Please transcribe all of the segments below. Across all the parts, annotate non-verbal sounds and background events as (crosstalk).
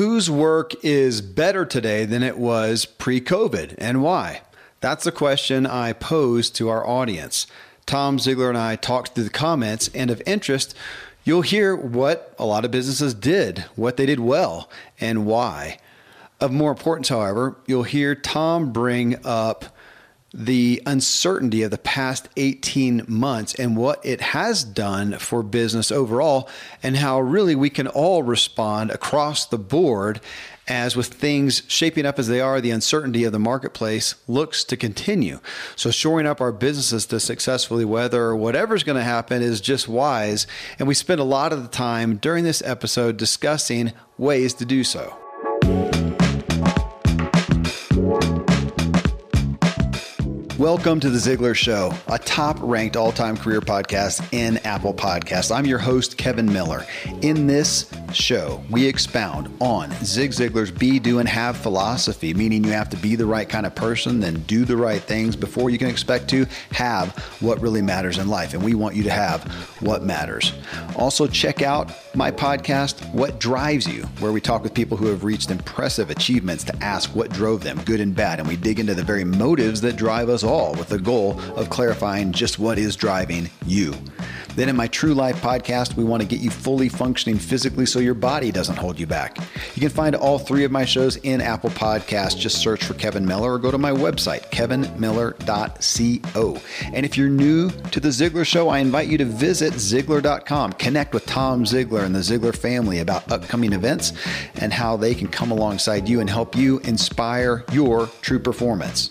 whose work is better today than it was pre COVID and why? That's the question I posed to our audience. Tom Ziglar and I talked through the comments, and of interest, you'll hear what a lot of businesses did, what they did well, and why. Of more importance, however, you'll hear Tom bring up the uncertainty of the past 18 months and what it has done for business overall, and how really we can all respond across the board as with things shaping up as they are, the uncertainty of the marketplace looks to continue. So, shoring up our businesses to successfully weather whatever's going to happen is just wise. And we spend a lot of the time during this episode discussing ways to do so. Welcome to The Ziglar Show, a top ranked all time career podcast in Apple Podcasts. I'm your host, Kevin Miller. In this show, we expound on Zig Ziglar's be, do, and have philosophy, meaning you have to be the right kind of person, then do the right things before you can expect to have what really matters in life. And we want you to have what matters. Also, check out my podcast, What Drives You, where we talk with people who have reached impressive achievements to ask what drove them, good and bad. And we dig into the very motives that drive us all with the goal of clarifying just what is driving you. Then in my True Life podcast, we want to get you fully functioning physically so your body doesn't hold you back. You can find all three of my shows in Apple Podcasts. Just search for Kevin Miller or go to my website, kevinmiller.co. And if you're new to The Ziglar Show, I invite you to visit Ziglar.com. Connect with Tom Ziglar and the Ziglar family about upcoming events and how they can come alongside you and help you inspire your true performance.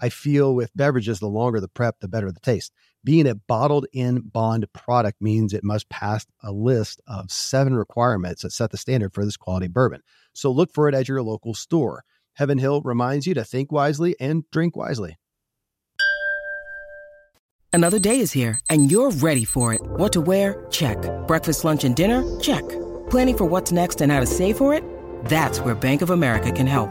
I feel with beverages, the longer the prep, the better the taste. Being a bottled in bond product means it must pass a list of seven requirements that set the standard for this quality bourbon. So look for it at your local store. Heaven Hill reminds you to think wisely and drink wisely. Another day is here and you're ready for it. What to wear? Check. Breakfast, lunch, and dinner? Check. Planning for what's next and how to save for it? That's where Bank of America can help.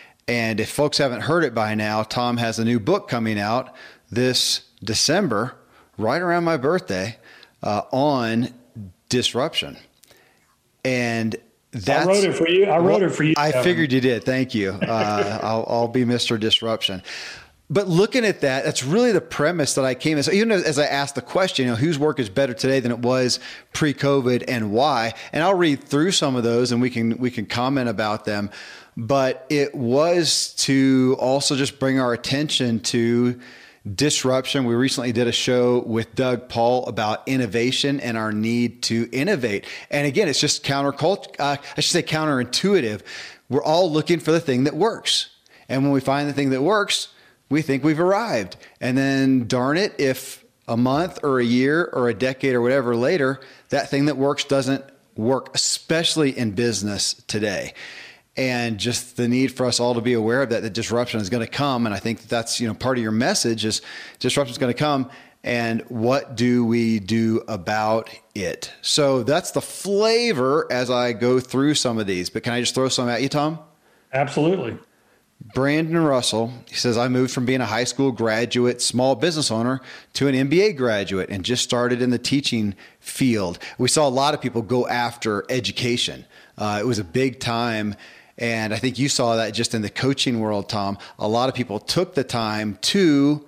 And if folks haven't heard it by now, Tom has a new book coming out this December, right around my birthday, uh, on disruption. And that's, I wrote it for you. I wrote well, it for you. I figured you did. Thank you. Uh, (laughs) I'll, I'll be Mr. Disruption. But looking at that, that's really the premise that I came in. So even as I asked the question, you know, whose work is better today than it was pre-COVID and why? And I'll read through some of those and we can we can comment about them. But it was to also just bring our attention to disruption. We recently did a show with Doug Paul about innovation and our need to innovate. And again, it's just counterculture. Uh, I should say counterintuitive. We're all looking for the thing that works. And when we find the thing that works, we think we've arrived. And then darn it, if a month or a year or a decade or whatever later, that thing that works doesn't work, especially in business today and just the need for us all to be aware of that the disruption is going to come and i think that that's you know part of your message is disruption is going to come and what do we do about it so that's the flavor as i go through some of these but can i just throw some at you tom absolutely Brandon Russell, he says, I moved from being a high school graduate, small business owner to an MBA graduate and just started in the teaching field. We saw a lot of people go after education. Uh, it was a big time. And I think you saw that just in the coaching world, Tom. A lot of people took the time to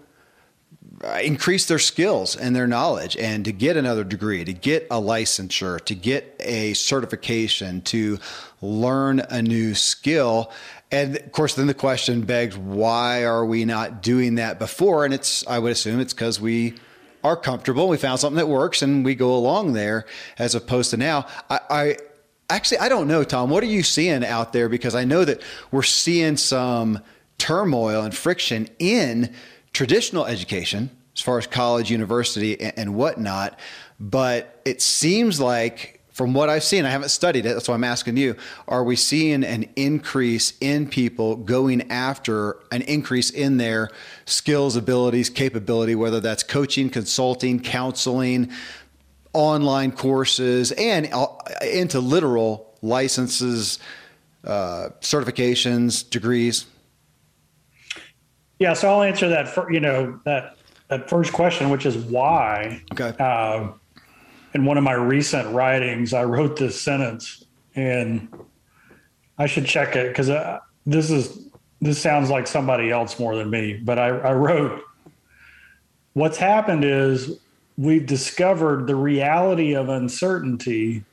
uh, increase their skills and their knowledge and to get another degree, to get a licensure, to get a certification, to learn a new skill. And of course, then the question begs, why are we not doing that before? And it's, I would assume it's because we are comfortable. We found something that works and we go along there as opposed to now. I, I actually, I don't know, Tom, what are you seeing out there? Because I know that we're seeing some turmoil and friction in traditional education as far as college, university, and, and whatnot. But it seems like from what I've seen, I haven't studied it. That's why I'm asking you. Are we seeing an increase in people going after an increase in their skills, abilities, capability, whether that's coaching, consulting, counseling, online courses, and uh, into literal licenses, uh, certifications, degrees? Yeah, so I'll answer that for you know that that first question, which is why. Okay. Uh, in one of my recent writings, I wrote this sentence, and I should check it because uh, this is this sounds like somebody else more than me. But I, I wrote, "What's happened is we've discovered the reality of uncertainty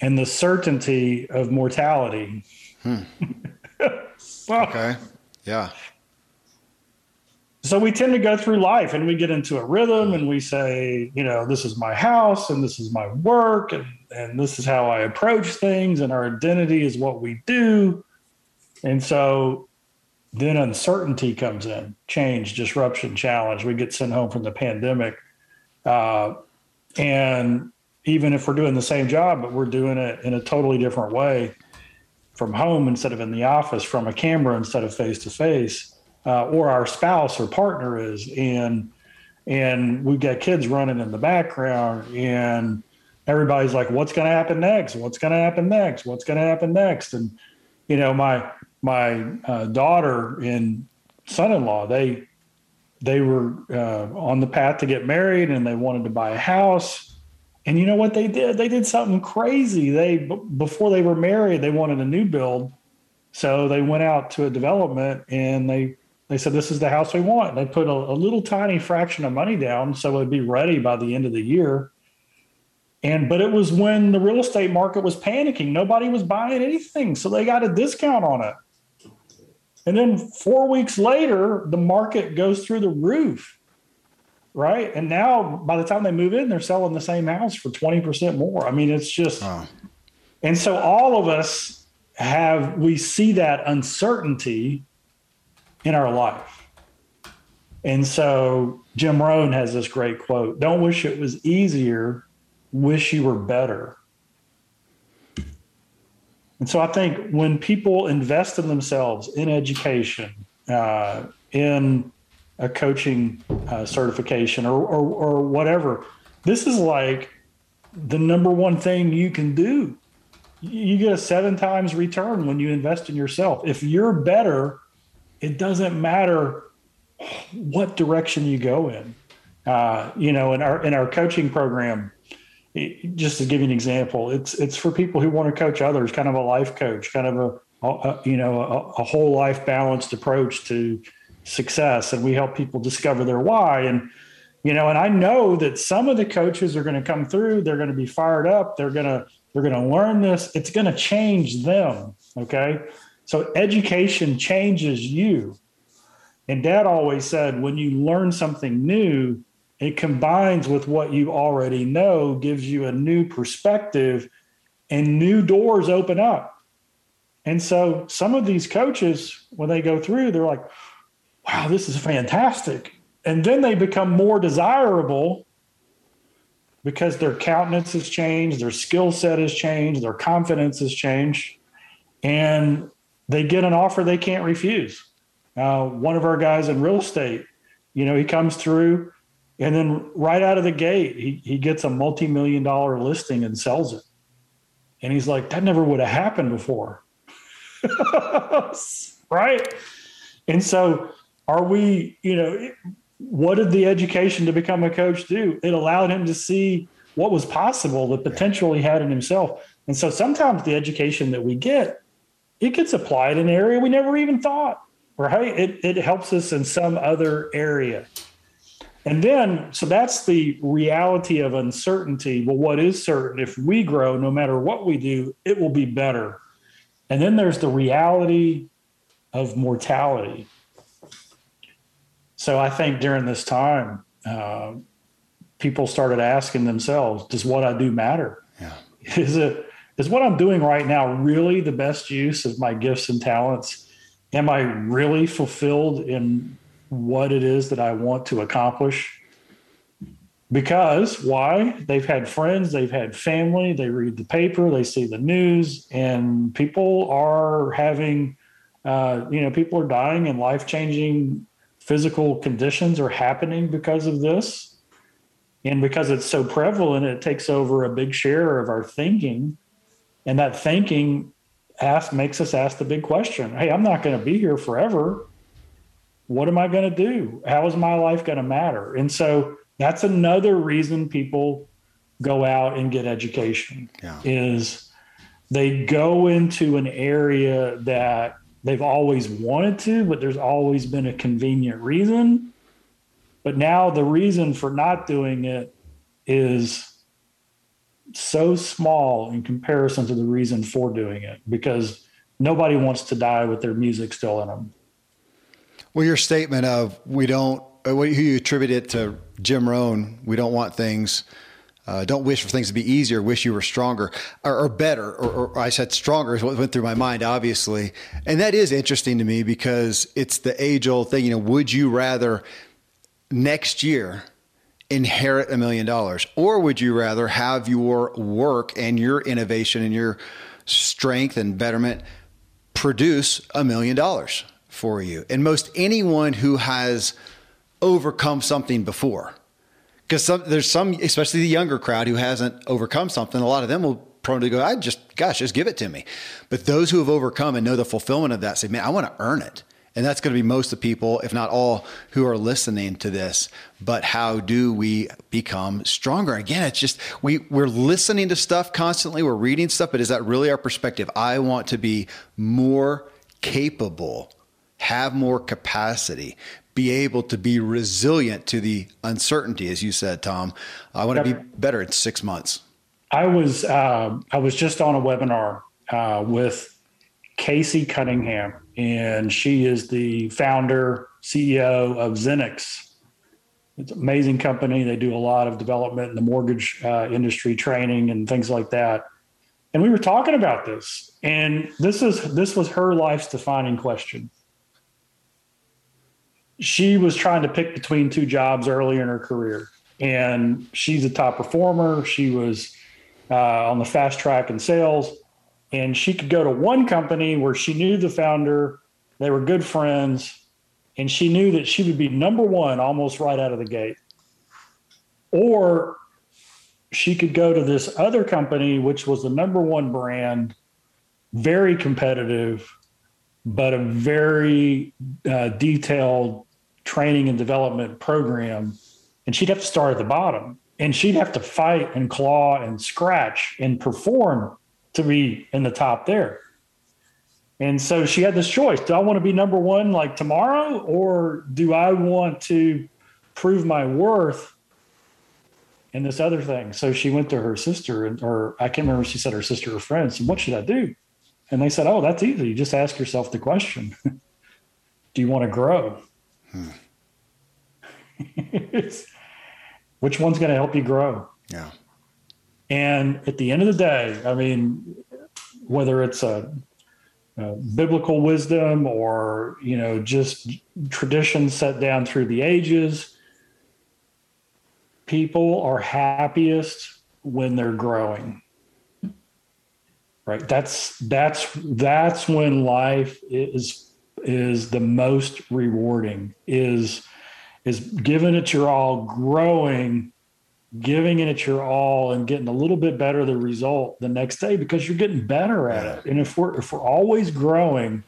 and the certainty of mortality." Hmm. (laughs) okay. Yeah so we tend to go through life and we get into a rhythm and we say you know this is my house and this is my work and, and this is how i approach things and our identity is what we do and so then uncertainty comes in change disruption challenge we get sent home from the pandemic uh, and even if we're doing the same job but we're doing it in a totally different way from home instead of in the office from a camera instead of face to face or our spouse or partner is, and and we've got kids running in the background, and everybody's like, "What's going to happen next? What's going to happen next? What's going to happen next?" And you know, my my uh, daughter and son-in-law they they were uh, on the path to get married, and they wanted to buy a house. And you know what they did? They did something crazy. They before they were married, they wanted a new build, so they went out to a development and they they said, This is the house we want. They put a, a little tiny fraction of money down so it would be ready by the end of the year. And but it was when the real estate market was panicking. Nobody was buying anything. So they got a discount on it. And then four weeks later, the market goes through the roof. Right. And now by the time they move in, they're selling the same house for 20% more. I mean, it's just oh. and so all of us have we see that uncertainty in our life. And so Jim Rohn has this great quote Don't wish it was easier, wish you were better. And so I think when people invest in themselves in education, uh, in a coaching uh, certification or, or, or whatever, this is like the number one thing you can do. You get a seven times return when you invest in yourself. If you're better, it doesn't matter what direction you go in. Uh, you know, in our in our coaching program, just to give you an example, it's it's for people who want to coach others, kind of a life coach, kind of a, a you know a, a, whole life balanced approach to success, and we help people discover their why. And you know, and I know that some of the coaches are going to come through. They're going to be fired up. They're gonna they're going to learn this. It's going to change them. Okay, so education changes you. And dad always said when you learn something new, it combines with what you already know, gives you a new perspective, and new doors open up. And so some of these coaches, when they go through, they're like, wow, this is fantastic. And then they become more desirable because their countenance has changed, their skill set has changed, their confidence has changed. And they get an offer they can't refuse. Uh, one of our guys in real estate, you know, he comes through and then right out of the gate, he, he gets a multi million dollar listing and sells it. And he's like, that never would have happened before. (laughs) right? And so, are we, you know, what did the education to become a coach do? It allowed him to see what was possible, the potential he had in himself. And so sometimes the education that we get, it gets applied in an area we never even thought, right? It, it helps us in some other area. And then, so that's the reality of uncertainty. Well, what is certain? If we grow, no matter what we do, it will be better. And then there's the reality of mortality. So I think during this time, uh, people started asking themselves, does what I do matter? Yeah. Is it is what I'm doing right now really the best use of my gifts and talents? Am I really fulfilled in what it is that I want to accomplish. Because why? They've had friends, they've had family, they read the paper, they see the news, and people are having, uh, you know, people are dying and life changing physical conditions are happening because of this. And because it's so prevalent, it takes over a big share of our thinking. And that thinking ask, makes us ask the big question hey, I'm not going to be here forever what am I going to do? How is my life going to matter? And so that's another reason people go out and get education yeah. is they go into an area that they've always wanted to, but there's always been a convenient reason. But now the reason for not doing it is so small in comparison to the reason for doing it because nobody wants to die with their music still in them. Well, your statement of we don't, uh, who you attribute it to Jim Rohn, we don't want things, uh, don't wish for things to be easier, wish you were stronger or, or better. Or, or, I said stronger is what went through my mind, obviously. And that is interesting to me because it's the age old thing. You know, would you rather next year inherit a million dollars or would you rather have your work and your innovation and your strength and betterment produce a million dollars? For you. And most anyone who has overcome something before, because there's some, especially the younger crowd who hasn't overcome something, a lot of them will prone to go, I just, gosh, just give it to me. But those who have overcome and know the fulfillment of that say, man, I want to earn it. And that's going to be most of the people, if not all, who are listening to this. But how do we become stronger? Again, it's just we we're listening to stuff constantly, we're reading stuff, but is that really our perspective? I want to be more capable have more capacity, be able to be resilient to the uncertainty, as you said, Tom. I want to be better in six months. I was uh, I was just on a webinar uh, with Casey Cunningham, and she is the founder CEO of XINNIX. It's an amazing company. They do a lot of development in the mortgage uh, industry, training and things like that. And we were talking about this, and this is this was her life's defining question she was trying to pick between two jobs earlier in her career, and she's a top performer. She was uh, on the fast track in sales, and she could go to one company where she knew the founder, they were good friends, and she knew that she would be number one almost right out of the gate. Or she could go to this other company, which was the number one brand, very competitive, but a very uh, detailed training and development program, and she'd have to start at the bottom and she'd have to fight and claw and scratch and perform to be in the top there. And so she had this choice. Do I want to be number one like tomorrow, or do I want to prove my worth in this other thing? So she went to her sister, and, or I can't remember she said her sister or friends. And what should I do? And they said, Oh, that's easy. Just ask yourself the question (laughs) Do you want to grow? Hmm. (laughs) which one's going to help you grow? Yeah. And at the end of the day, I mean, whether it's a, a biblical wisdom or you know just tradition set down through the ages, people are happiest when they're growing right that's that's that's when life is is the most rewarding is is giving it your all growing giving it your all and getting a little bit better the result the next day because you're getting better at it and if we're if we're always growing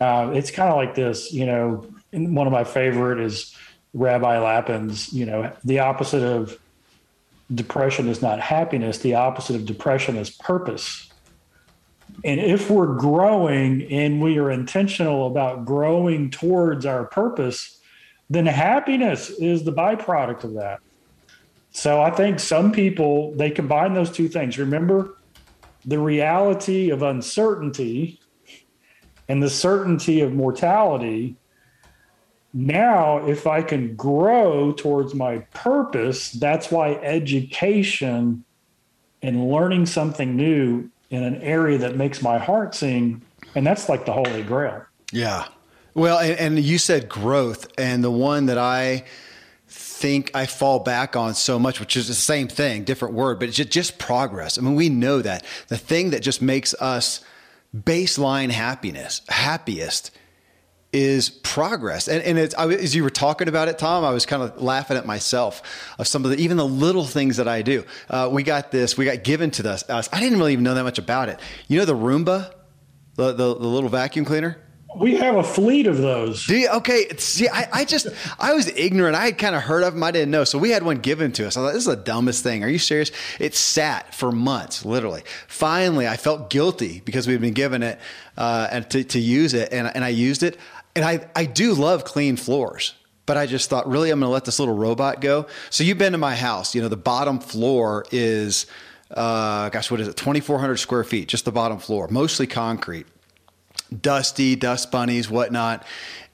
Uh, it's kind of like this, you know. One of my favorite is Rabbi Lapin's. You know, the opposite of depression is not happiness. The opposite of depression is purpose. And if we're growing and we are intentional about growing towards our purpose, then happiness is the byproduct of that. So I think some people they combine those two things. Remember the reality of uncertainty and the certainty of mortality. Now, if I can grow towards my purpose, that's why education and learning something new in an area that makes my heart sing, and that's like the holy grail. Yeah. Well, and, and you said growth, and the one that I think I fall back on so much, which is the same thing, different word, but just, just progress. I mean, we know that the thing that just makes us baseline happiness, happiest is progress. And, and it's, I, as you were talking about it, Tom, I was kind of laughing at myself of some of the, even the little things that I do. Uh, we got this, we got given to us. I didn't really even know that much about it. You know, the Roomba, the, the, the little vacuum cleaner? We have a fleet of those. Do you? Okay. See, I, I just, I was ignorant. I had kind of heard of them. I didn't know. So we had one given to us. I thought, this is the dumbest thing. Are you serious? It sat for months, literally. Finally, I felt guilty because we'd been given it uh, and to, to use it. And, and I used it. And I, I do love clean floors but I just thought, really, I'm going to let this little robot go. So you've been to my house. You know, the bottom floor is, uh, gosh, what is it? 2,400 square feet, just the bottom floor, mostly concrete dusty, dust bunnies, whatnot.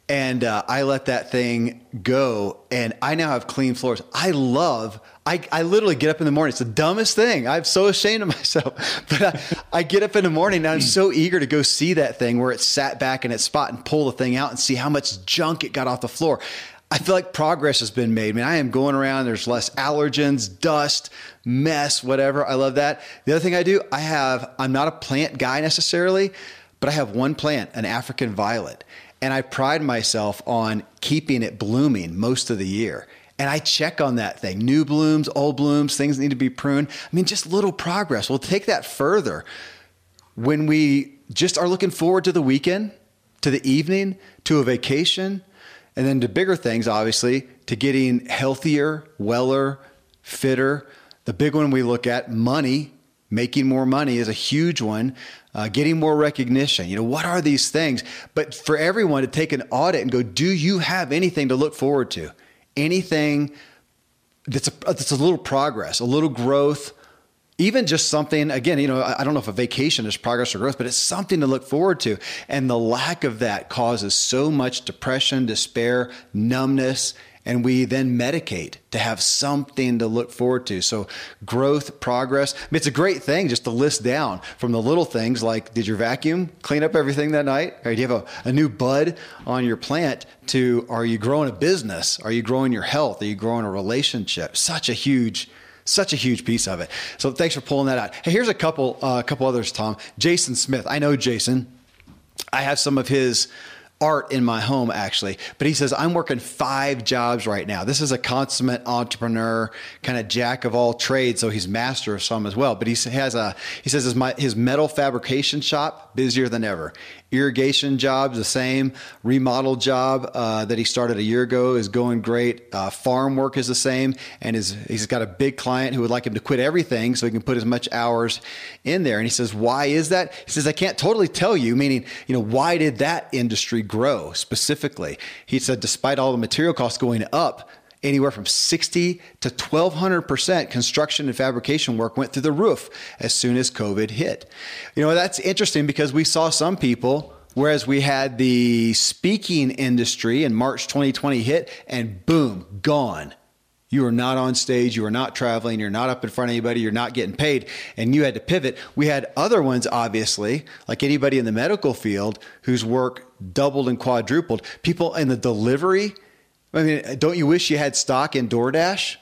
And uh, I let that thing go, and I now have clean floors. I love. I, I literally get up in the morning. It's the dumbest thing. I'm so ashamed of myself. (laughs) But I, I get up in the morning and I'm so eager to go see that thing where it sat back in its spot and pull the thing out and see how much junk it got off the floor. I feel like progress has been made. I mean, I am going around, there's less allergens, dust, mess, whatever. I love that. The other thing I do, I have, I'm not a plant guy necessarily, but I have one plant, an African violet, and I pride myself on keeping it blooming most of the year. And I check on that thing new blooms, old blooms, things need to be pruned. I mean, just little progress. We'll take that further when we just are looking forward to the weekend, to the evening, to a vacation, and then to bigger things, obviously, to getting healthier, weller, fitter. The big one we look at money, making more money is a huge one uh, getting more recognition. You know, what are these things? But for everyone to take an audit and go, do you have anything to look forward to? Anything that's a, that's a little progress, a little growth, even just something, again, you know, I don't know if a vacation is progress or growth, but it's something to look forward to. And the lack of that causes so much depression, despair, numbness, and we then medicate to have something to look forward to. So growth, progress. I mean, it's a great thing just to list down from the little things like did your vacuum clean up everything that night? Or do you have a, a new bud on your plant to are you growing a business? Are you growing your health? Are you growing a relationship? Such a huge such a huge piece of it. So thanks for pulling that out. Hey, here's a couple, a uh, couple others, Tom. Jason Smith. I know Jason. I have some of his art in my home actually. But he says, I'm working five jobs right now. This is a consummate entrepreneur, kind of jack of all trades. So he's master of some as well. But he has a, he says his, his metal fabrication shop busier than ever irrigation jobs the same remodel job uh, that he started a year ago is going great uh, farm work is the same and his, he's got a big client who would like him to quit everything so he can put as much hours in there and he says why is that he says i can't totally tell you meaning you know why did that industry grow specifically he said despite all the material costs going up anywhere from 60 to 1200% construction and fabrication work went through the roof as soon as COVID hit. You know, that's interesting because we saw some people Whereas we had the speaking industry in March 2020 hit and boom, gone. You are not on stage, you are not traveling, you're not up in front of anybody, you're not getting paid, and you had to pivot. We had other ones, obviously, like anybody in the medical field whose work doubled and quadrupled. People in the delivery I mean, don't you wish you had stock in DoorDash?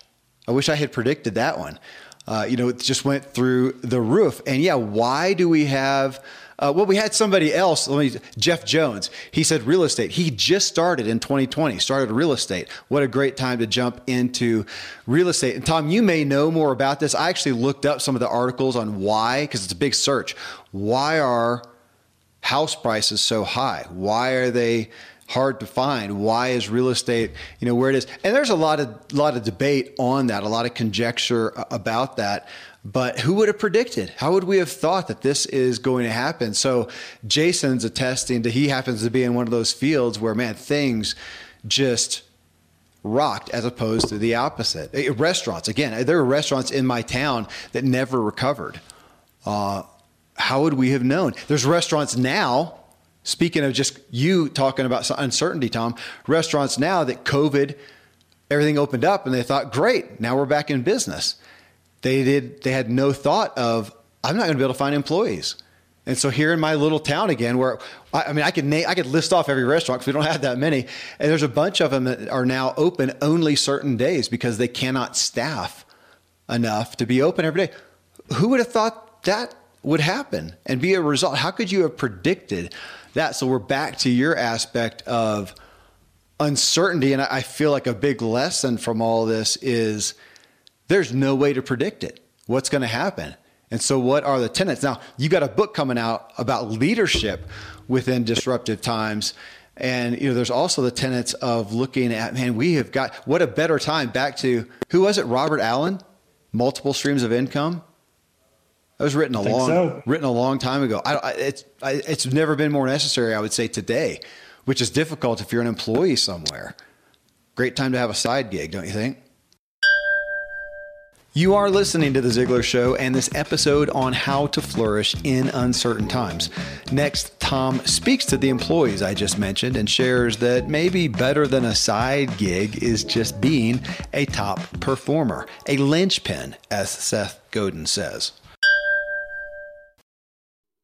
I wish I had predicted that one. Uh, you know, it just went through the roof. And yeah, why do we have? Uh, well, we had somebody else. Let me, Jeff Jones. He said real estate. He just started in 2020. Started real estate. What a great time to jump into real estate. And Tom, you may know more about this. I actually looked up some of the articles on why, because it's a big search. Why are house prices so high? Why are they hard to find? Why is real estate, you know, where it is? And there's a lot of lot of debate on that, a lot of conjecture about that. But who would have predicted? How would we have thought that this is going to happen? So Jason's attesting that he happens to be in one of those fields where man, things just rocked as opposed to the opposite. Eh, restaurants, again, there are restaurants in my town that never recovered. Uh, how would we have known? There's restaurants now. Speaking of just you talking about uncertainty, Tom, restaurants now that COVID, everything opened up and they thought, great, now we're back in business. They did. They had no thought of I'm not going to be able to find employees. And so here in my little town again, where I, I mean, I could name, I could list off every restaurant because we don't have that many, and there's a bunch of them that are now open only certain days because they cannot staff enough to be open every day. Who would have thought that would happen and be a result? How could you have predicted that? So we're back to your aspect of uncertainty, and I feel like a big lesson from all this is there's no way to predict it. What's going to happen? And so, what are the tenets? Now, you got a book coming out about leadership within disruptive times. And you know, there's also the tenets of looking at, man, we have got what a better time. Back to who was it? Robert Allen, multiple streams of income. That was written a long, so. written a long time ago. I, I, it's, I, it's never been more necessary, I would say, today, which is difficult if you're an employee somewhere. Great time to have a side gig, don't you think? You are listening to The Ziglar Show and this episode on how to flourish in uncertain times. Next, Tom speaks to the employees I just mentioned and shares that maybe better than a side gig is just being a top performer, a linchpin, as Seth Godin says.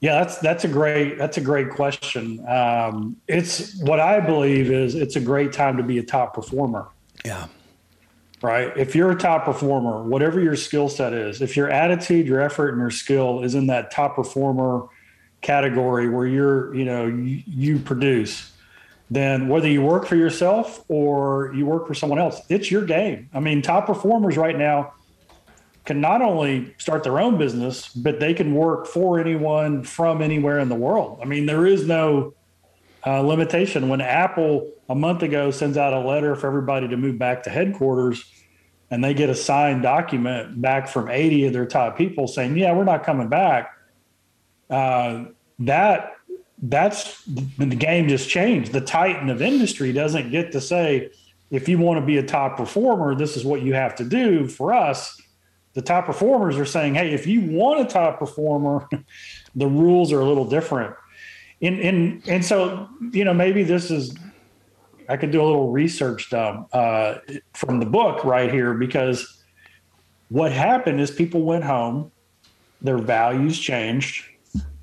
Yeah, that's that's a great that's a great question. Um, it's what I believe is it's a great time to be a top performer. Yeah. Right. If you're a top performer, whatever your skill set is, if your attitude, your effort, and your skill is in that top performer category where you're, you know, you, you produce, then whether you work for yourself or you work for someone else, it's your game. I mean, top performers right now can not only start their own business, but they can work for anyone from anywhere in the world. I mean, there is no uh, limitation. When Apple a month ago sends out a letter for everybody to move back to headquarters, and they get a signed document back from 80 of their top people saying, "Yeah, we're not coming back," uh, that that's the game just changed. The titan of industry doesn't get to say, "If you want to be a top performer, this is what you have to do." For us the top performers are saying, hey, if you want a top performer, (laughs) the rules are a little different. And, and, and so, you know, maybe this is, I could do a little research dumb, uh, from the book right here because what happened is people went home, their values changed.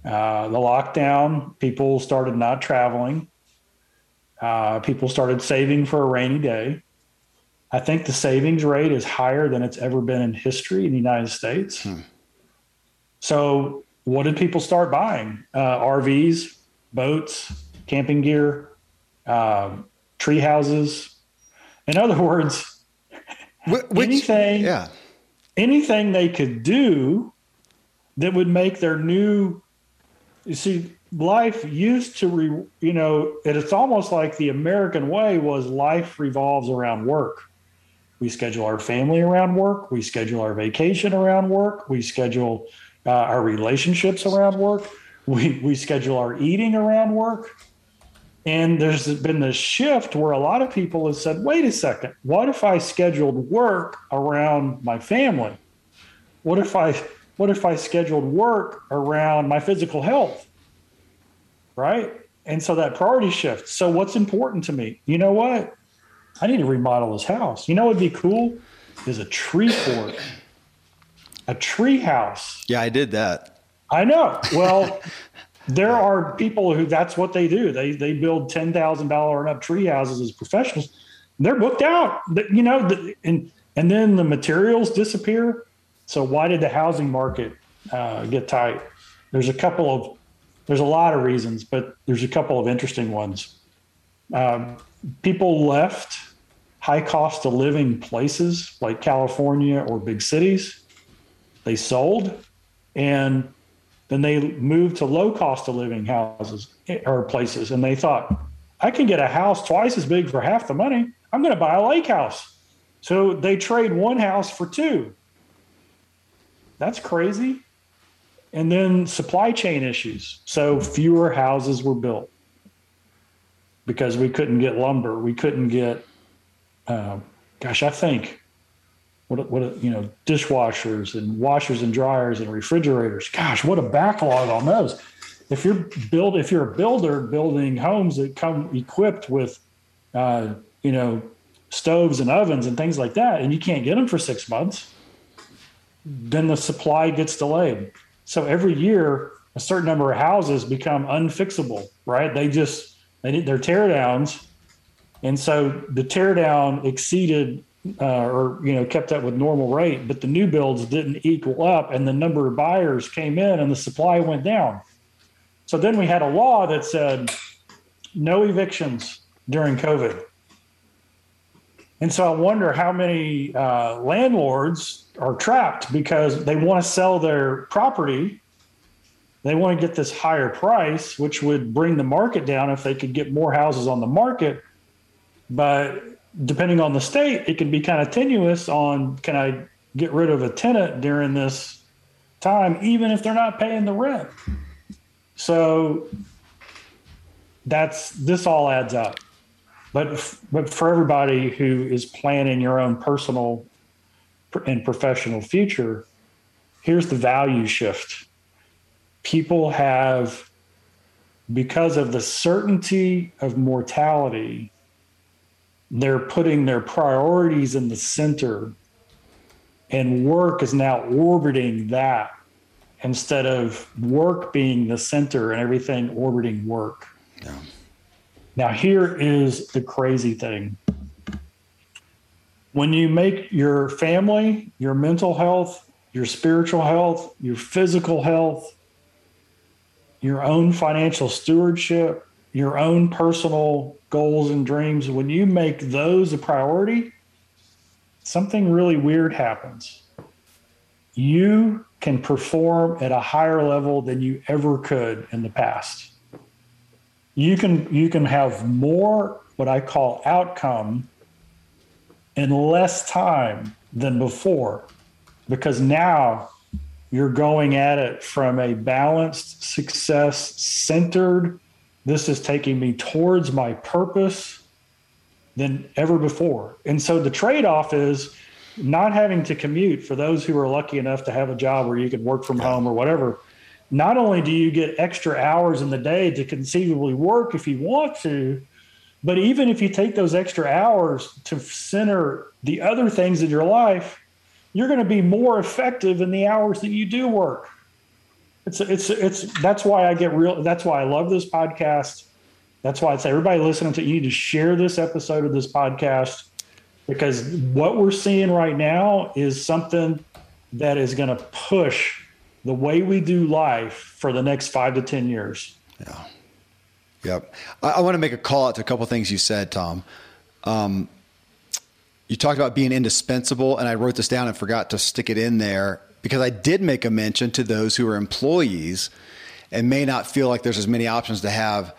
Uh, the lockdown, people started not traveling. Uh, people started saving for a rainy day. I think the savings rate is higher than it's ever been in history in the United States. Hmm. So, what did people start buying? Uh, RVs, boats, camping gear, um, tree houses. In other words, Which, anything, yeah. anything they could do that would make their new. You see, life used to, re, you know, it's almost like the American way was life revolves around work we schedule our family around work. We schedule our vacation around work. We schedule uh, our relationships around work. We, we schedule our eating around work. And there's been this shift where a lot of people have said, wait a second, what if I scheduled work around my family? What if I what if I scheduled work around my physical health? Right? And so that priority shift. So what's important to me? You know what? I need to remodel this house. You know what would be cool? Is a tree fort. A tree house. Yeah, I did that. I know. Well, there are people who that's what they do. They they build ten thousand dollar and up tree houses as professionals. They're booked out. You know, and and then the materials disappear. So why did the housing market uh, get tight? There's a couple of there's a lot of reasons, but there's a couple of interesting ones. Um, people left high cost of living places like California or big cities. They sold and then they moved to low cost of living houses or places. And they thought, I can get a house twice as big for half the money. I'm going to buy a lake house. So they trade one house for two. That's crazy. And then supply chain issues. So fewer houses were built because we couldn't get lumber. We couldn't get, uh, gosh, I think what what you know dishwashers and washers and dryers and refrigerators. Gosh, what a backlog on those. If you're build if you're a builder building homes that come equipped with, uh, you know, stoves and ovens and things like that, and you can't get them for six months, then the supply gets delayed. So every year, a certain number of houses become unfixable. Right? They just they they're teardowns, and so the teardown exceeded uh, or you know kept up with normal rate, but the new builds didn't equal up, and the number of buyers came in, and the supply went down. So then we had a law that said no evictions during COVID. And so I wonder how many uh, landlords are trapped because they want to sell their property. They want to get this higher price, which would bring the market down if they could get more houses on the market. But depending on the state, it can be kind of tenuous on can I get rid of a tenant during this time, even if they're not paying the rent. So that's this all adds up. But but for everybody who is planning your own personal and professional future, here's the value shift. People have because of the certainty of mortality, they're putting their priorities in the center and work is now orbiting that instead of work being the center and everything orbiting work. Yeah. Now, here is the crazy thing. When you make your family, your mental health, your spiritual health, your physical health, your own financial stewardship, your own personal goals and dreams, when you make those a priority, something really weird happens. You can perform at a higher level than you ever could in the past. You can you can have more what I call outcome in less time than before because now you're going at it from a balanced success centered this is taking me towards my purpose than ever before. And so the trade off is not having to commute for those who are lucky enough to have a job where you can work from home or whatever. Not only do you get extra hours in the day to conceivably work if you want to, but even if you take those extra hours to center the other things in your life, you're going to be more effective in the hours that you do work. It's it's it's that's why I get real. That's why I love this podcast. That's why I'd say everybody listening to you need to share this episode of this podcast because what we're seeing right now is something that is going to push the way we do life for the next five to 10 years. Yeah. Yep. I, I want to make a call out to a couple things you said, Tom. Um, you talked about being indispensable, and I wrote this down and forgot to stick it in there because I did make a mention to those who are employees and may not feel like there's as many options to have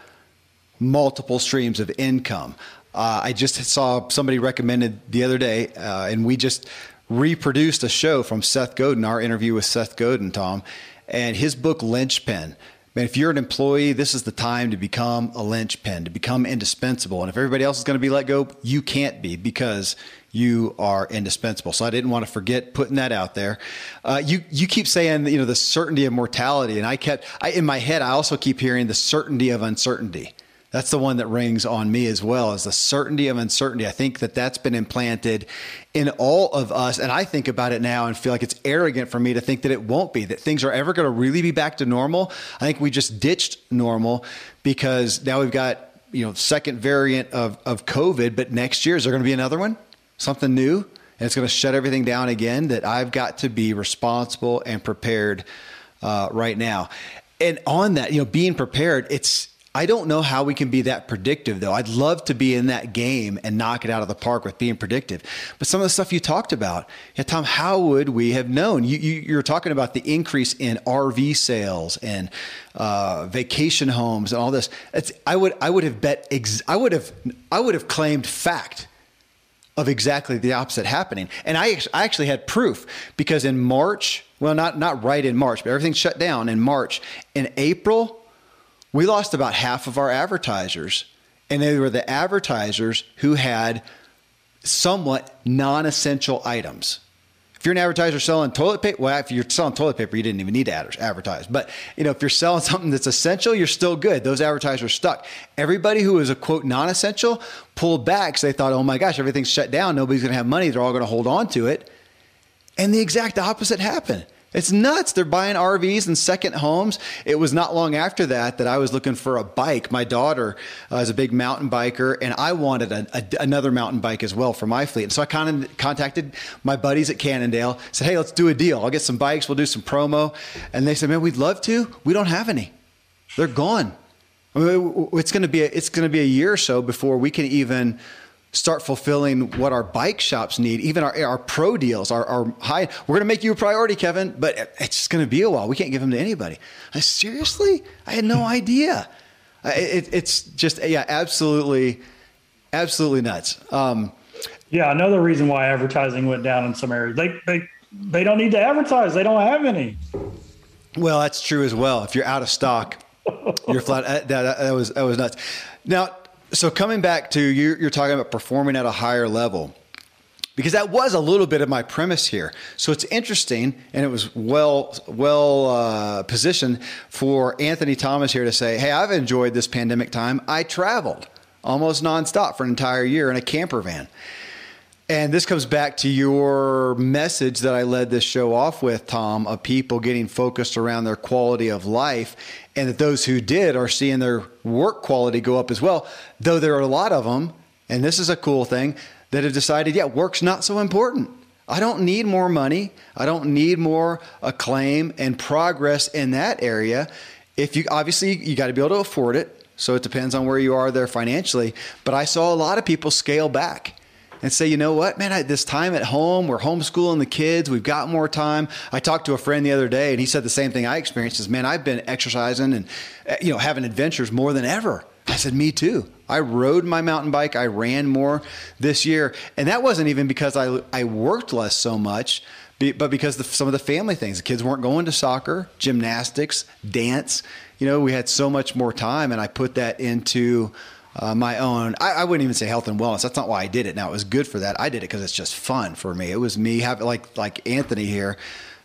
multiple streams of income. Uh, I just saw somebody recommended the other day, uh, and we just reproduced a show from Seth Godin, our interview with Seth Godin, Tom, and his book Linchpin. Man, if you're an employee, this is the time to become a linchpin, to become indispensable. And if everybody else is going to be let go, you can't be because you are indispensable. So I didn't want to forget putting that out there. Uh, you you keep saying you know the certainty of mortality, and I kept I, in my head. I also keep hearing the certainty of uncertainty that's the one that rings on me as well as the certainty of uncertainty. I think that that's been implanted in all of us. And I think about it now and feel like it's arrogant for me to think that it won't be, that things are ever going to really be back to normal. I think we just ditched normal because now we've got, you know, second variant of, of COVID, but next year, is there going to be another one? Something new? And it's going to shut everything down again that I've got to be responsible and prepared uh, right now. And on that, you know, being prepared, it's, I don't know how we can be that predictive, though. I'd love to be in that game and knock it out of the park with being predictive. But some of the stuff you talked about, yeah, Tom, how would we have known? You, you, are talking about the increase in RV sales and uh, vacation homes and all this. It's, I would, I would have bet, ex- I would have, I would have claimed fact of exactly the opposite happening. And I, I actually had proof because in March, well, not not right in March, but everything shut down in March. In April, we lost about half of our advertisers. And they were the advertisers who had somewhat non essential items. If you're an advertiser selling toilet paper, well, if you're selling toilet paper, you didn't even need to advertise. But you know, if you're selling something that's essential, you're still good. Those advertisers stuck. Everybody who was a quote non-essential pulled back because they thought, oh my gosh, everything's shut down. Nobody's going to have money. They're all going to hold on to it. And the exact opposite happened. It's nuts. They're buying RVs and second homes. It was not long after that that I was looking for a bike. My daughter uh, is a big mountain biker, and I wanted a, a, another mountain bike as well for my fleet. And so I kind of contacted my buddies at Cannondale, said, "Hey, let's do a deal. I'll get some bikes. We'll do some promo." And they said, "Man, we'd love to. We don't have any. They're gone." It's going to be a, it's going to be a year or so before we can even start fulfilling what our bike shops need, even our, our pro deals, our, our high. We're going to make you a priority, Kevin, but it's just going to be a while. We can't give them to anybody. I, seriously? I had no idea. It, it's just, yeah, absolutely, absolutely nuts. Um, yeah, another reason why advertising went down in some areas. They, they, they don't need to advertise. They don't have any. Well, that's true as well. If you're out of stock, you're flat. (laughs) That, that, that was that was nuts. Now, so coming back to you, you're talking about performing at a higher level because that was a little bit of my premise here. So it's interesting, and it was well well uh, positioned for Anthony Thomas here to say, "Hey, I've enjoyed this pandemic time. I traveled almost nonstop for an entire year in a camper van." And this comes back to your message that I led this show off with, Tom, of people getting focused around their quality of life, and that those who did are seeing their work quality go up as well. Though there are a lot of them, and this is a cool thing, that have decided, yeah, work's not so important. I don't need more money. I don't need more acclaim and progress in that area. If you obviously you got to be able to afford it, so it depends on where you are there financially. But I saw a lot of people scale back and say, you know what, man, I, this time at home, we're homeschooling the kids, we've got more time. I talked to a friend the other day, and he said the same thing I experienced. Is man, I've been exercising and eh, you know having adventures more than ever. I said, me too. I rode my mountain bike. I ran more this year, and that wasn't even because I I worked less so much, but because some of the family things. The kids weren't going to soccer, gymnastics, dance. You know, we had so much more time, and I put that into uh, my own. I, I, wouldn't even say health and wellness. That's not why I did it. Now it was good for that. I did it because it's just fun for me. It was me having like like Anthony here,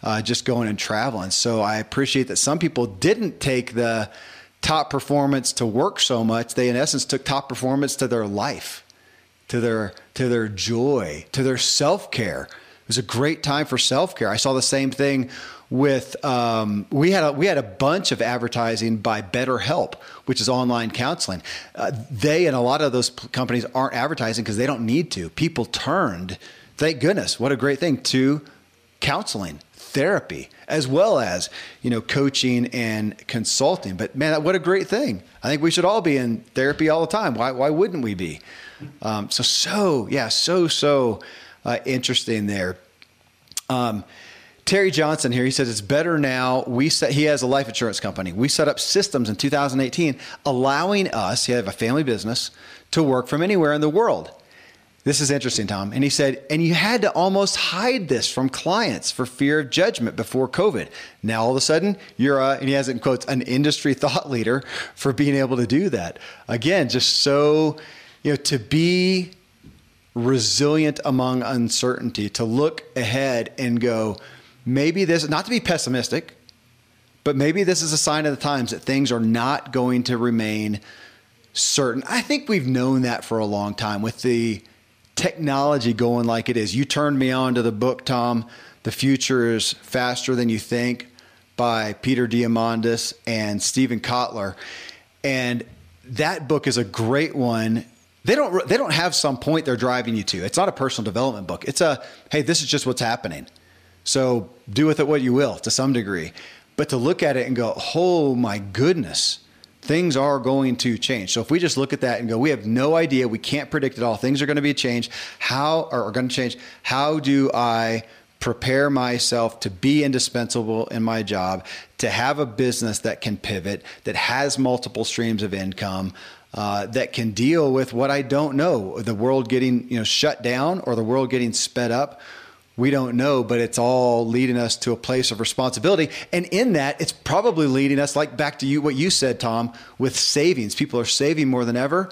uh, just going and traveling. So I appreciate that some people didn't take the top performance to work so much. They in essence took top performance to their life, to their to their joy, to their self care. It was a great time for self care. I saw the same thing with um, we had a, we had a bunch of advertising by BetterHelp, which is online counseling. Uh, they and a lot of those companies aren't advertising because they don't need to. People turned, thank goodness, what a great thing to counseling, therapy, as well as you know coaching and consulting. But man, what a great thing! I think we should all be in therapy all the time. Why why wouldn't we be? Um, so so yeah, so so uh, interesting there. Um, Terry Johnson here, he says it's better now. We set, he has a life insurance company. We set up systems in 2018 allowing us, he had a family business, to work from anywhere in the world. This is interesting, Tom. And he said, and you had to almost hide this from clients for fear of judgment before COVID. Now all of a sudden, you're a, and he has it in quotes, an industry (laughs) thought leader for being able to do that. Again, just so, you know, to be resilient among uncertainty, to look ahead and go, maybe this, not to be pessimistic, but maybe this is a sign of the times that things are not going to remain certain. I think we've known that for a long time with the technology going like it is. You turned me on to the book, Tom. The Future is Faster Than You Think by Peter Diamandis and Steven Kotler. And that book is a great one. They don't they don't have some point they're driving you to. It's not a personal development book. It's a hey, this is just what's happening. So do with it what you will to some degree. But to look at it and go, oh my goodness, things are going to change. So if we just look at that and go, we have no idea, we can't predict it all, things are going to be changed. How are going to change? How do I prepare myself to be indispensable in my job, to have a business that can pivot, that has multiple streams of income? Uh, that can deal with what I don't know, the world getting you know shut down or the world getting sped up we don't know, but it's all leading us to a place of responsibility. And in that, it's probably leading us, like back to you, what you said, Tom, with savings. People are saving more than ever.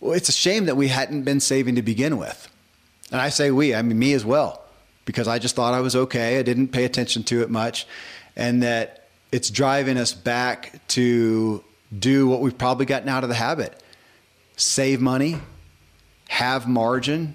Well, it's a shame that we hadn't been saving to begin with. And I say we, I mean me as well, because I just thought I was okay. I didn't pay attention to it much. And that it's driving us back to do what we've probably gotten out of the habit save money, have margin,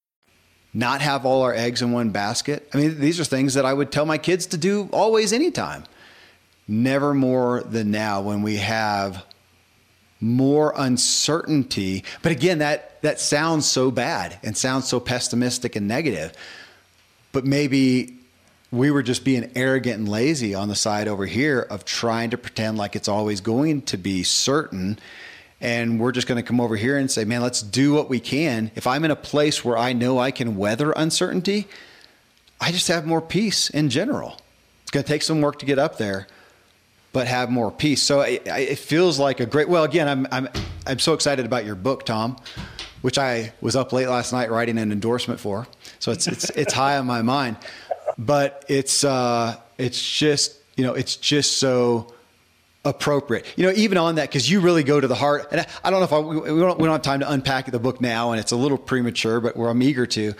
not have all our eggs in one basket. I mean, these are things that I would tell my kids to do always, anytime. Never more than now when we have more uncertainty. But again, that, that sounds so bad and sounds so pessimistic and negative. But maybe we were just being arrogant and lazy on the side over here of trying to pretend like it's always going to be certain and we're just going to come over here and say, man, let's do what we can. If I'm in a place where I know I can weather uncertainty, I just have more peace in general. It's going to take some work to get up there, but have more peace. So it, it feels like a great. Well, again, I'm I'm I'm so excited about your book, Tom, which I was up late last night writing an endorsement for. So it's it's (laughs) it's high on my mind, but it's uh it's just you know it's just so appropriate. You know, even on that, because you really go to the heart. And I, don't know if I, we, don't, we don't have time to unpack the book now, and it's a little premature, but where I'm eager to.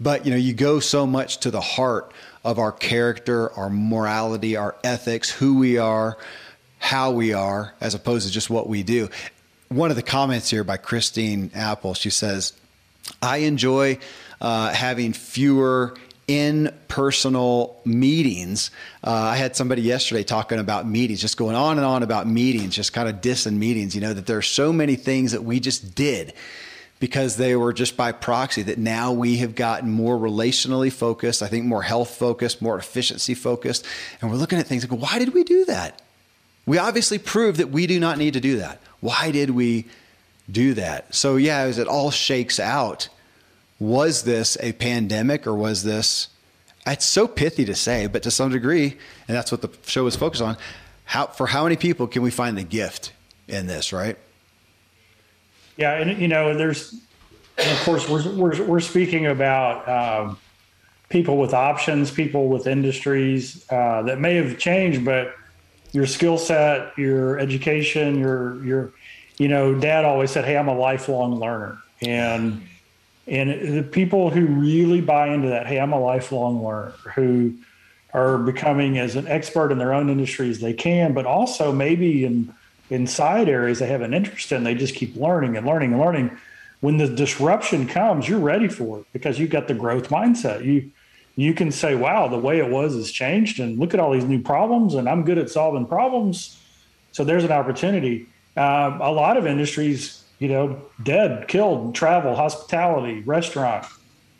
But you know, you go so much to the heart of our character, our morality, our ethics, who we are, how we are, as opposed to just what we do. One of the comments here by Christine Apple, she says, "I enjoy." Uh, having fewer in personal meetings. Uh, I had somebody yesterday talking about meetings, just going on and on about meetings, just kind of dissing meetings, you know, that there are so many things that we just did because they were just by proxy that now we have gotten more relationally focused, I think more health focused, more efficiency focused. And we're looking at things like, why did we do that? We obviously proved that we do not need to do that. Why did we do that? So, yeah, as it all shakes out, was this a pandemic or was this it's so pithy to say but to some degree and that's what the show is focused on how for how many people can we find the gift in this right? Yeah and you know there's of course we're, we're, we're speaking about um, people with options people with industries uh, that may have changed but your skill set your education your your you know dad always said hey i'm a lifelong learner. And and the people who really buy into that, hey, I'm a lifelong learner, who are becoming as an expert in their own industry as they can, but also maybe in in side areas they have an interest in, they just keep learning and learning and learning. When the disruption comes, you're ready for it because you've got the growth mindset. You you can say, wow, the way it was has changed, and look at all these new problems, and I'm good at solving problems. So there's an opportunity. Um, a lot of industries you know, dead, killed, travel, hospitality, restaurant.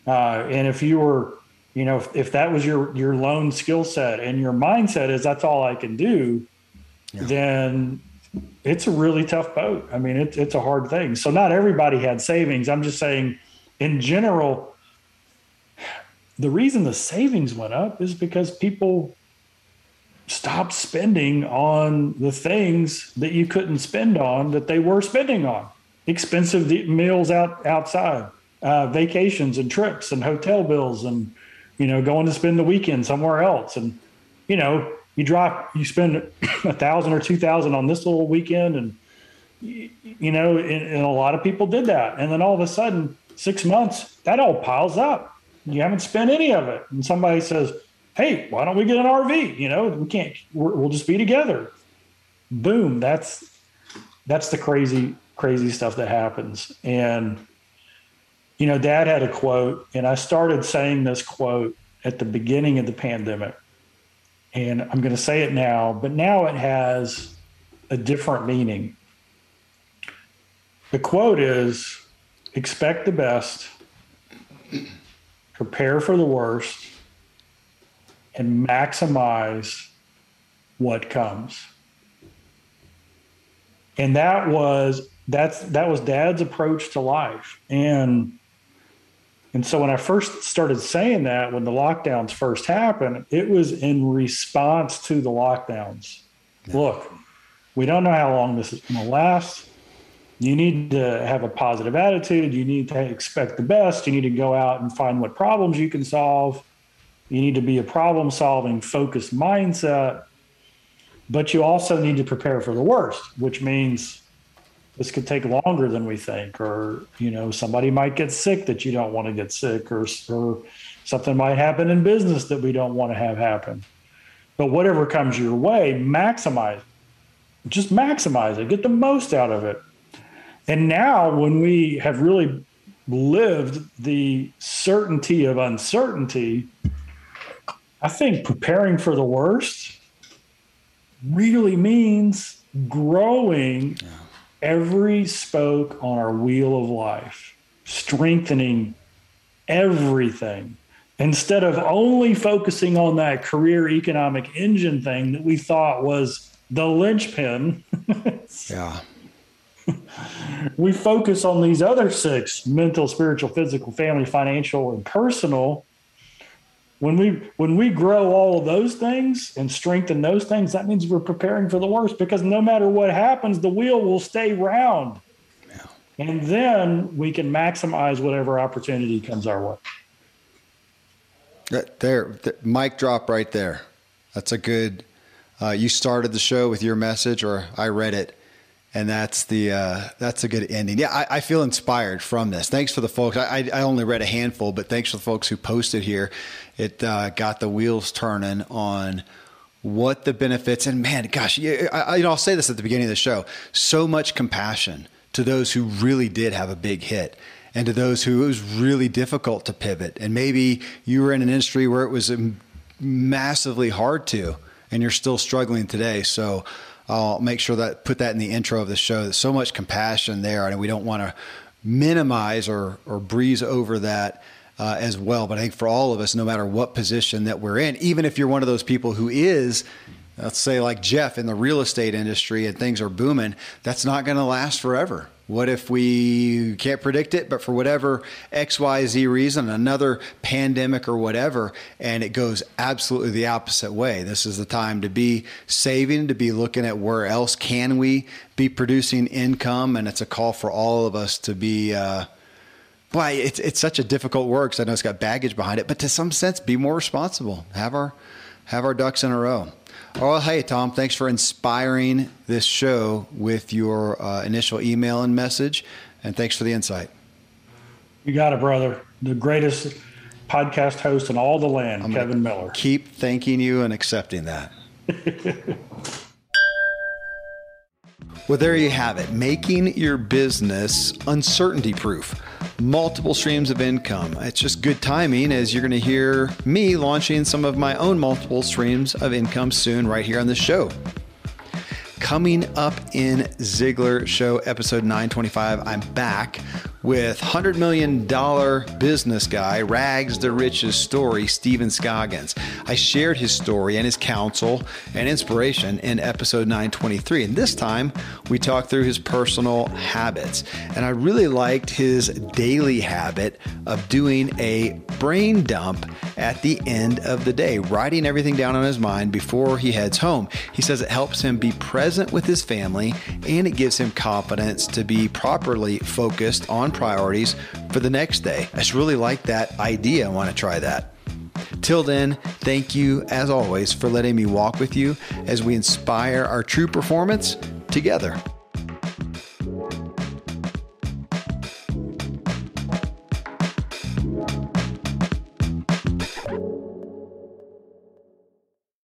Uh, and if you were, you know, if, if that was your your lone skill set and your mindset is that's all I can do, yeah. then it's a really tough boat. I mean, it's it's a hard thing. So not everybody had savings. I'm just saying, in general, the reason the savings went up is because people stopped spending on the things that you couldn't spend on that they were spending on expensive meals out outside, uh, vacations and trips and hotel bills, and you know going to spend the weekend somewhere else. And you know you drop you spend (coughs) a thousand or two thousand on this little weekend, and you know and, and a lot of people did that. And then all of a sudden, six months that all piles up. You haven't spent any of it, and somebody says, "Hey, why don't we get an RV? You know, we can't. We'll just be together." Boom. That's that's the crazy crazy stuff that happens. And, you know, dad had a quote, and I started saying this quote at the beginning of the pandemic. And I'm going to say it now, but now it has a different meaning. The quote is expect the best, prepare for the worst, and maximize what comes. And that was that's that was dad's approach to life and and so when i first started saying that when the lockdowns first happened it was in response to the lockdowns yeah. look we don't know how long this is going to last You need to have a positive attitude. You need to expect the best. You need to go out and find what problems you can solve. You need to be a problem solving, focused mindset. But you also need to prepare for the worst, which means this could take longer than we think, or you know, somebody might get sick that you don't want to get sick, or, or something might happen in business that we don't want to have happen. But whatever comes your way, maximize. Just maximize it. Get the most out of it. And now, when we have really lived the certainty of uncertainty, I think preparing for the worst really means growing yeah. every spoke on our wheel of life, strengthening everything instead of only focusing on that career economic engine thing that we thought was the linchpin. (laughs) yeah. we focus on these other six mental, spiritual, physical, family, financial, and personal. When we when we grow all of those things and strengthen those things, that means we're preparing for the worst because no matter what happens, the wheel will stay round. Yeah. And then we can maximize whatever opportunity comes our way. There, there mic drop right there. That's a good. Uh, you started the show with your message, or I read it and that's the uh, that's a good ending. Yeah, I, I, feel inspired from this. Thanks for the folks. I, I only read a handful, but thanks for the folks who posted here. It uh, got the wheels turning on what the benefits. And man, gosh, I, you know, I'll say this at the beginning of the show. So much compassion to those who really did have a big hit. And to those who it was really difficult to pivot, and maybe you were in an industry where it was massively hard to, and you're still struggling today. So, I'll make sure that put that in the intro of the show. There's so much compassion there, and we don't want to minimize or or breeze over that. Uh, as well, but I think for all of us, no matter what position that we're in, even if you're one of those people who is let's say like Jeff in the real estate industry and things are booming, that's not going to last forever. What if we can't predict it, but for whatever XYZ reason, another pandemic or whatever, and it goes absolutely the opposite way? This is the time to be saving, to be looking at where else can we be producing income, and it's a call for all of us to be. Uh, boy, it's it's such a difficult work because I know it's got baggage behind it, but to some sense, be more responsible. Have our have our ducks in a row. Oh, hey, Tom, thanks for inspiring this show with your uh, initial email and message. And thanks for the insight. You got it, brother. The greatest podcast host in all the land, I'm Kevin Miller. Keep thanking you and accepting that. (laughs) well, there you have it. Making your business uncertainty proof multiple streams of income. It's just good timing as you're going to hear me launching some of my own multiple streams of income soon, right here on the show. Coming up in Ziglar Show episode 925, I'm back with $100 million business guy, Rags to Riches story, Stephen Scoggins. I shared his story and his counsel and inspiration in episode 923. And this time we talked through his personal habits. And I really liked his daily habit of doing a brain dump at the end of the day, writing everything down on his mind before he heads home. He says it helps him be present with his family and it gives him confidence to be properly focused on priorities for the next day. I just really like that idea. I want to try that. Till then, thank you as always for letting me walk with you as we inspire our true performance together.